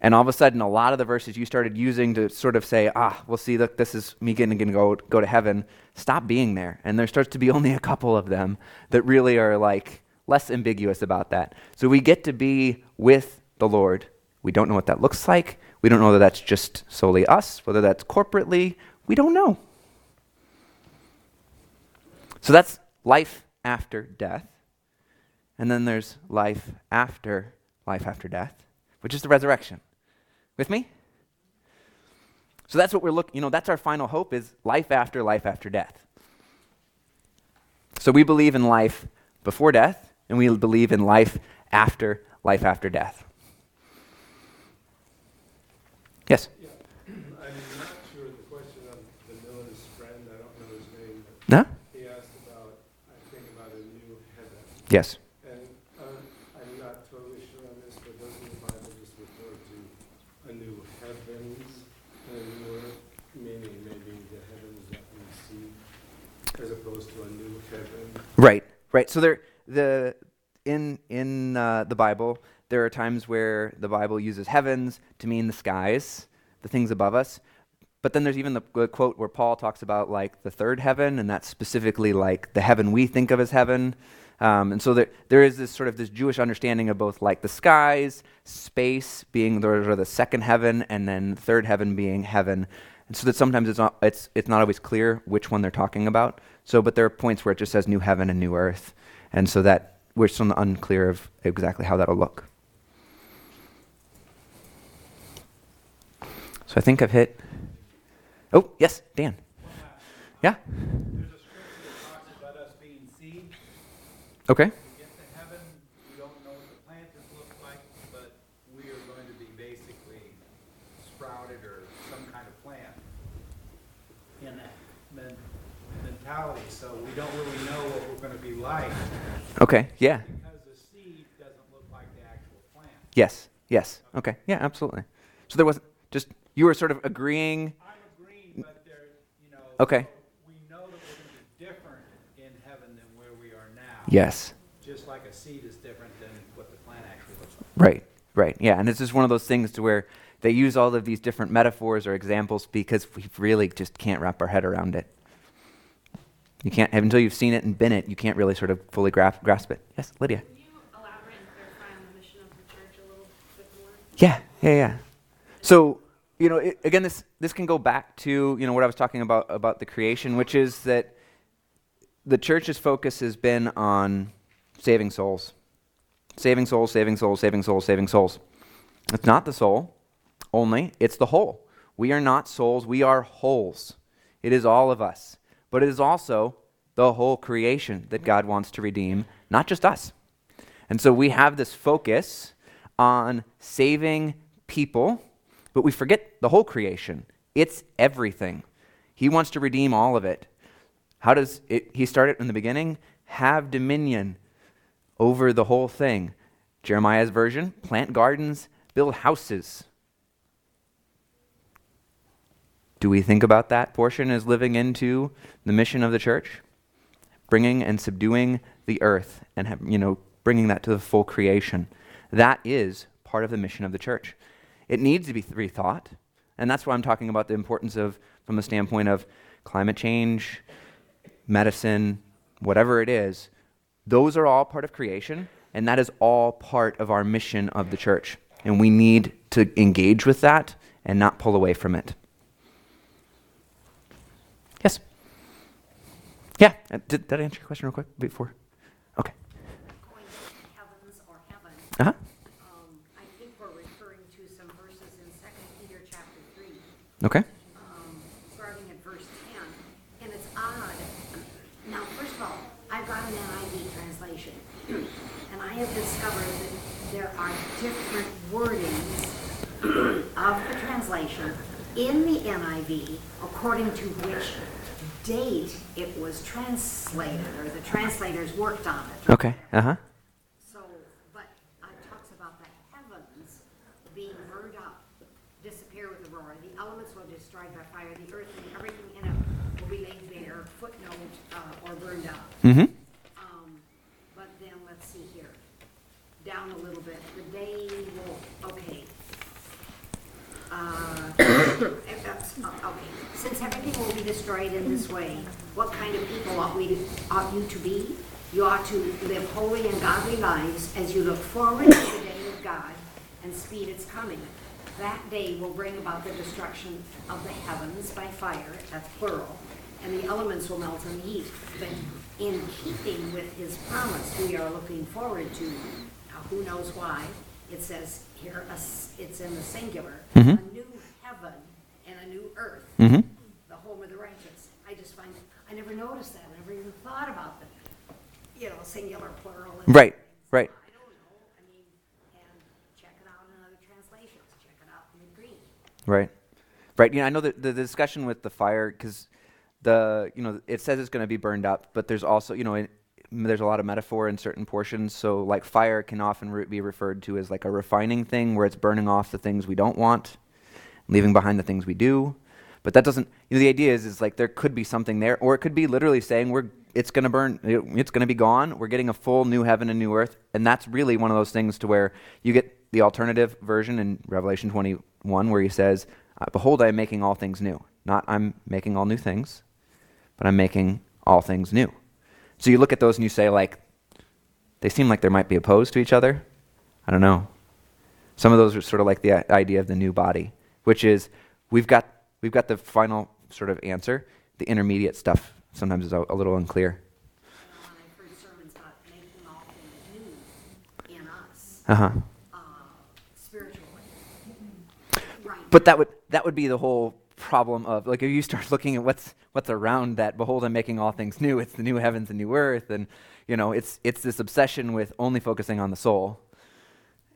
A: And all of a sudden, a lot of the verses you started using to sort of say, ah, well, see, look, this is me getting to go, go to heaven, stop being there. And there starts to be only a couple of them that really are like less ambiguous about that. So we get to be with the Lord. We don't know what that looks like. We don't know whether that's just solely us, whether that's corporately. We don't know. So that's life after death. And then there's life after life after death, which is the resurrection. With me? So that's what we're looking, you know, that's our final hope is life after life after death. So we believe in life before death, and we believe in life after life after death. Yes?
E: Yeah, I'm not sure the question of the Miller's friend, I don't know his name, he asked about, I think about a new heaven.
A: Yes.
E: And um, I'm not totally sure on this, but doesn't the Bible just refer to a new heavens and a new earth? Meaning maybe the heavens that we see as opposed to a new heaven?
A: Right, right. So there, the in in uh, the Bible, there are times where the Bible uses heavens to mean the skies, the things above us. But then there's even the, quote where Paul talks about like the third heaven, and that's specifically like the heaven we think of as heaven. Um, and so there, there is this sort of this Jewish understanding of both like the skies, space being the, the second heaven, and then third heaven being heaven. And so that sometimes it's not, it's, it's not always clear which one they're talking about. So, but there are points where it just says new heaven and new earth. And so that we're still unclear of exactly how that'll look. I think I've hit. Oh, yes, Dan. Yeah? Okay.
F: To going to so we don't really know what we're gonna be like
A: Okay. Yeah.
F: because the seed doesn't look like the actual plant.
A: Yes. Yes. Okay. Yeah, absolutely. So there wasn't just, you were sort of agreeing.
F: I'm agreeing, but there, you know.
A: Okay.
F: We know that we're gonna be different in heaven than where we are now.
A: Yes.
F: Just like a seed is different than what the plant actually looks like.
A: Right, right. Yeah, and it's just one of those things to where they use all of these different metaphors or examples because we really just can't wrap our head around it. You can't, until you've seen it and been it, you can't really sort of fully grasp, grasp it. Yes, Lydia.
G: Can you elaborate and clarify on the mission of the church a little bit more?
A: Yeah, yeah, yeah. So, you know, it, again, this this can go back to you know what I was talking about about the creation, which is that the church's focus has been on saving souls, saving souls, saving souls, saving souls, saving souls. It's not the soul only; it's the whole. We are not souls; we are wholes. It is all of us, but it is also the whole creation that God wants to redeem, not just us. And so we have this focus on saving people, but we forget the whole creation. It's everything. He wants to redeem all of it. How does it, he start it in the beginning? Have dominion over the whole thing. Jeremiah's version plant gardens, build houses. Do we think about that portion as living into the mission of the church? Bringing and subduing the earth and have, you know, bringing that to the full creation. That is part of the mission of the church. It needs to be rethought, and that's why I'm talking about the importance of, from the standpoint of climate change, medicine, whatever it is. Those are all part of creation, and that is all part of our mission of the church. And we need to engage with that and not pull away from it. Yes? Yeah, did that answer your question real quick before? Okay.
D: Going to heavens or heaven,
A: Uh huh.
D: um, I think we're referring to some verses in Second Peter chapter three,
A: Okay.
D: um, starting at verse ten, and it's odd. Now, first of all, I've got an NIV translation, and I have discovered that there are different wordings of the translation in the NIV according to which date it was translated, or the translators worked on it.
A: Okay. Uh huh.
D: So, but it talks about the heavens being burned up, disappear with the roar. The elements will be destroyed by fire. The earth and everything in it will be laid bare, footnote, uh, or burned up.
A: Mm hmm.
D: Um, but then, let's see here, down a little bit, the day will, okay. Uh, that's- uh, okay, since everything will be destroyed in this way, what kind of people ought we, to- ought you to be? You ought to live holy and godly lives as you look forward to the day of God and speed its coming. That day will bring about the destruction of the heavens by fire, that's plural, and the elements will melt in the heat. But in keeping with his promise, we are looking forward to, now who knows why, it says here, a it's in the singular, a new heaven and a new earth,
A: Mm hmm.
D: the home of the righteous. I just find, I never noticed that, I never even thought about the, you know, singular, plural. and
A: Right. Right.
D: I don't know, I mean, and check it out in other translations, check it out in the Greek.
A: Right. Right. You know, I know that the, the discussion with the fire, because the, you know, it says it's going to be burned up, but there's also, you know, it, there's a lot of metaphor in certain portions. So, like, fire can often re- be referred to as like a refining thing where it's burning off the things we don't want, leaving behind the things we do. But that doesn't, you know, the idea is, is like there could be something there, or it could be literally saying we're, it's going to burn, it- it's going to be gone. We're getting a full new heaven and new earth. And that's really one of those things to where you get the alternative version in Revelation 21 where he says, uh, Behold, I am making all things new. Not I'm making all new things, but I'm making all things new. So you look at those and you say, like, they seem like they might be opposed to each other. I don't know. Some of those are sort of like the idea of the new body, which is we've got, we've got the final sort of answer. The intermediate stuff sometimes is a, a little unclear.
D: You know, and I've heard sermons about making all things new in us,
A: Uh huh.
D: uh, spiritually. Right.
A: But that would that would be the whole problem of like if you start looking at what's what's around that behold I'm making all things new it's the new heavens and new earth and you know it's it's this obsession with only focusing on the soul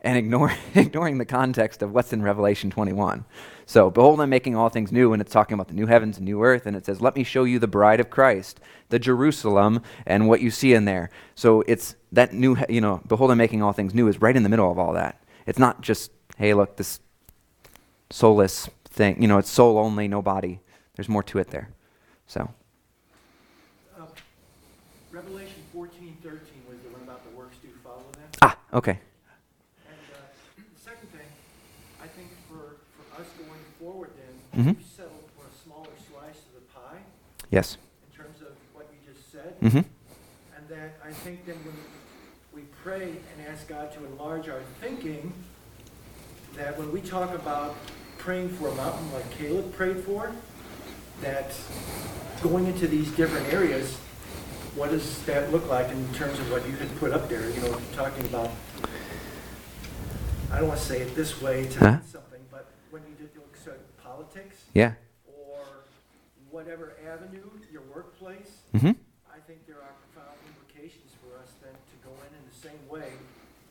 A: and ignore, ignoring the context of what's in Revelation 21. So behold I'm making all things new and it's talking about the new heavens and new earth and it says let me show you the bride of Christ the Jerusalem and what you see in there. So it's that new you know behold I'm making all things new is right in the middle of all that. It's not just hey look this soulless thing. You know, it's soul only, no body. There's more to it there. So,
G: Uh, Revelation fourteen thirteen was the one about the works do follow that.
A: ah, okay.
G: And uh, the second thing, I think for, for us going
A: Mhm.
G: we settled for a smaller slice of the pie
A: Yes.
G: in terms of what you just said.
A: Mm-hmm.
G: And that I think then when we pray and ask God to enlarge our thinking, that when we talk about praying for a mountain like Caleb prayed for, that going into these different areas, what does that look like in terms of what you had put up there? You know, talking about, I don't want to say it this way to
A: Huh?
G: mean something, but when you did so politics
A: Yeah.
G: or whatever avenue, your workplace,
A: Mm-hmm.
G: I think there are profound implications for us then to go in in the same way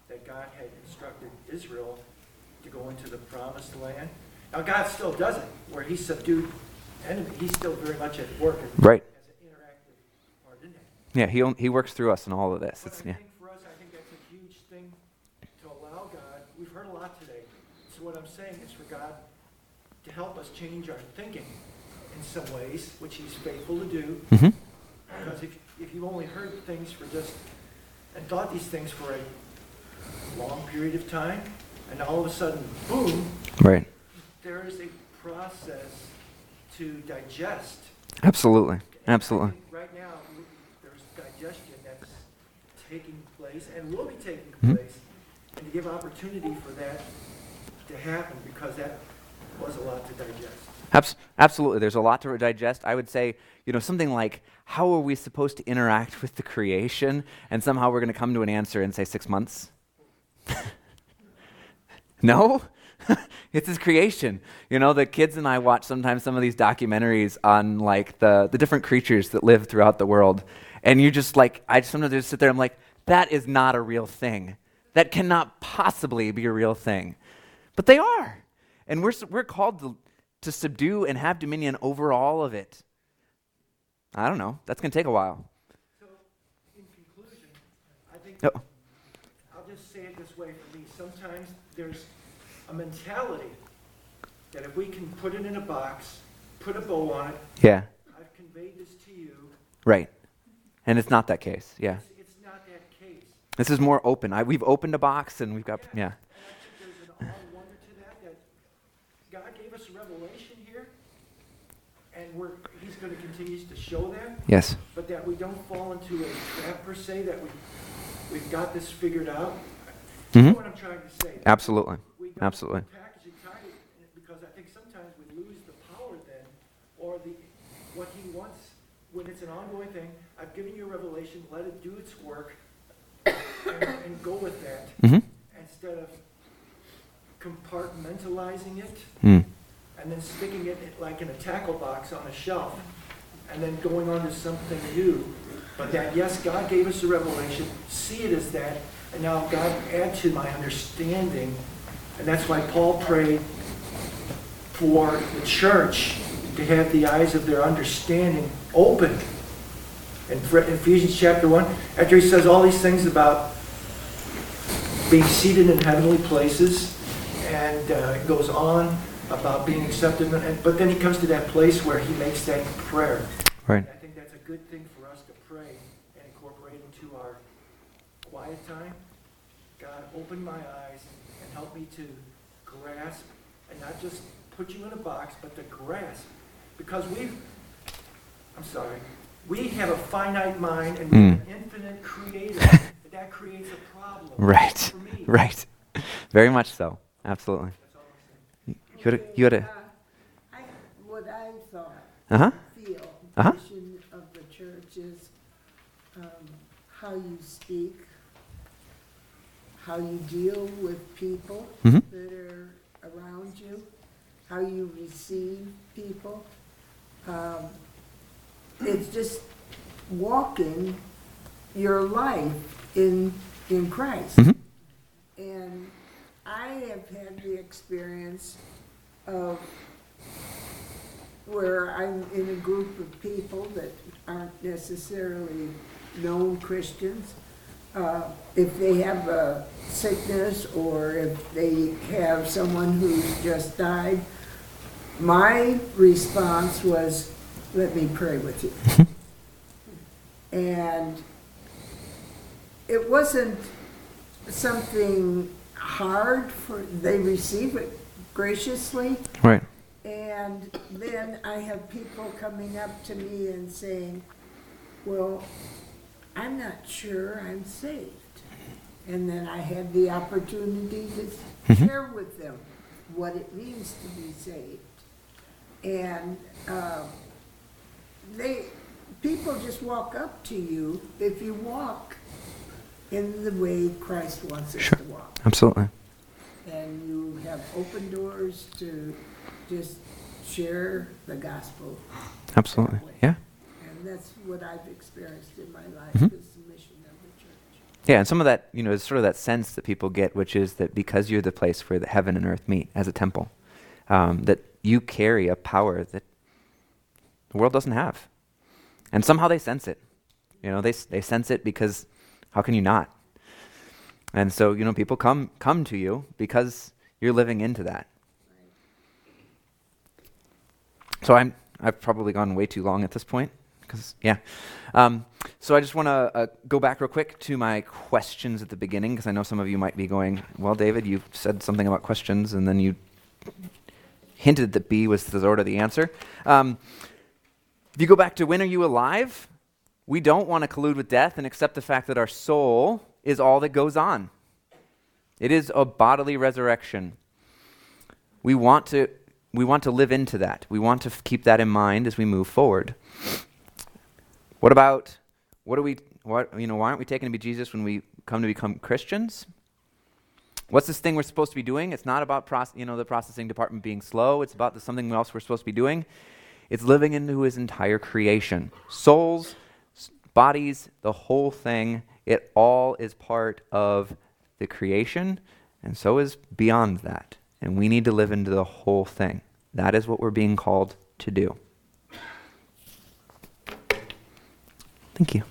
G: that God had instructed Israel to go into the promised land. Now, God still does it, where he subdued enemy, he's still very much at work as
A: Right.
G: as an interactive part in that.
A: Yeah, he, on- he works through us in all of this.
G: But
A: It's,
G: I
A: yeah.
G: think for us, I think that's a huge thing to allow God, we've heard a lot today. So what I'm saying is for God to help us change our thinking in some ways, which he's faithful to do,
A: Mm-hmm.
G: because if, if you only heard things for just, and thought these things for a long period of time, and all of a sudden, boom,
A: Right.
G: there is a process to digest.
A: Absolutely.
G: And
A: Absolutely.
G: Right now, there's digestion that's taking place and will be taking
A: Mhm.
G: place, and to give opportunity for that to happen, because that was a lot to digest.
A: Abs- absolutely. There's a lot to digest. I would say, you know, something like, how are we supposed to interact with the creation? And somehow we're going to come to an answer in, say, six months? no? it's his creation. You know, the kids and I watch sometimes some of these documentaries on, like, the, the different creatures that live throughout the world. And you just, like, I just sometimes just sit there, I'm like, that is not a real thing. That cannot possibly be a real thing. But they are. And we're, we're called to, to subdue and have dominion over all of it. I don't know. That's going to take a while.
G: So, in conclusion, I think,
A: Oh.
G: I'll just say it this way for me, sometimes there's a mentality that if we can put it in a box, put a bow on it,
A: Yeah,
G: I've conveyed this to you,
A: right. And it's not that case. Yeah.
G: it's, it's not that case.
A: This is more open. I, we've opened a box and we've got, yeah.
G: And I think there's an odd wonder to that, that God gave us a revelation here, and we're, he's gonna continue to show that,
A: Yes.
G: but that we don't fall into a trap per se, that we, we've got this figured out. You know
A: hmm
G: what I'm trying to say?
A: Absolutely.
G: We don't
A: Absolutely.
G: package it tight, because I think sometimes we lose the power then, or the, what he wants, when it's an ongoing thing. I've given you a revelation, let it do its work, and, and go with that,
A: hmm
G: instead of compartmentalizing it,
A: Mm.
G: And then sticking it like in a tackle box on a shelf, and then going on to something new. But that, yes, God gave us a revelation, see it as that, and now God add to my understanding. And that's why Paul prayed for the church to have the eyes of their understanding open. In Ephesians chapter 1, after he says all these things about being seated in heavenly places, and uh, it goes on about being accepted, and- but then he comes to that place where he makes that prayer.
A: Right.
G: And I think that's a good thing for us to pray and incorporate into our quiet time. God, open my eyes and help me to grasp, and not just put you in a box, but to grasp. Because we've, I'm sorry, we have a finite mind and we have hmm. an infinite creator. and That creates a problem.
A: Right.
G: For me.
A: Right. Very much so. Absolutely.
G: That's all I'm saying.
A: You had a, you had a,
H: Uh, I, what I thought,
A: uh huh.
H: feel,
A: Uh-huh.
H: of the church is, how you speak, how you deal with people
A: Mhm.
H: that are around you, how you receive people. Um, it's just walking your life in, in Christ.
A: Mhm.
H: And I have had the experience of where I'm in a group of people that aren't necessarily known Christians. Uh, if they have a sickness or if they have someone who's just died, my response was, let me pray with you. And it wasn't something hard for, they receive it graciously.
A: Right.
H: And then I have people coming up to me and saying, well, I'm not sure I'm saved. And then I had the opportunity to
A: Mhm.
H: share with them what it means to be saved. And uh, they, people just walk up to you if you walk in the way Christ wants us
A: Sure.
H: to walk.
A: Absolutely.
H: And you have open doors to just share the gospel.
A: Absolutely. Yeah.
H: And that's what I've experienced in my life,
A: Mhm.
H: is the mission of the church.
A: Yeah, and some of that, you know, is sort of that sense that people get, which is that because you're the place where the heaven and earth meet as a temple, um, that you carry a power that the world doesn't have. And somehow they sense it. You know, they, they sense it because how can you not? And so, you know, people come, come to you because you're living into that. So I'm, I've probably gone way too long at this point. Because, yeah. Um, so I just want to uh, go back real quick to my questions at the beginning, because I know some of you might be going, well, David, you said something about questions, and then you hinted that B was the sort of the answer. Um, if you go back to when are you alive, we don't want to collude with death and accept the fact that our soul is all that goes on. It is a bodily resurrection. We want to we want to live into that. We want to f- keep that in mind as we move forward. What about what do we what you know why aren't we taking to be Jesus when we come to become Christians? What's this thing we're supposed to be doing? It's not about proce- you know the processing department being slow. It's about the something else we're supposed to be doing. It's living into His entire creation, souls, bodies, the whole thing. It all is part of the creation, and so is beyond that. And we need to live into the whole thing. That is what we're being called to do. Thank you.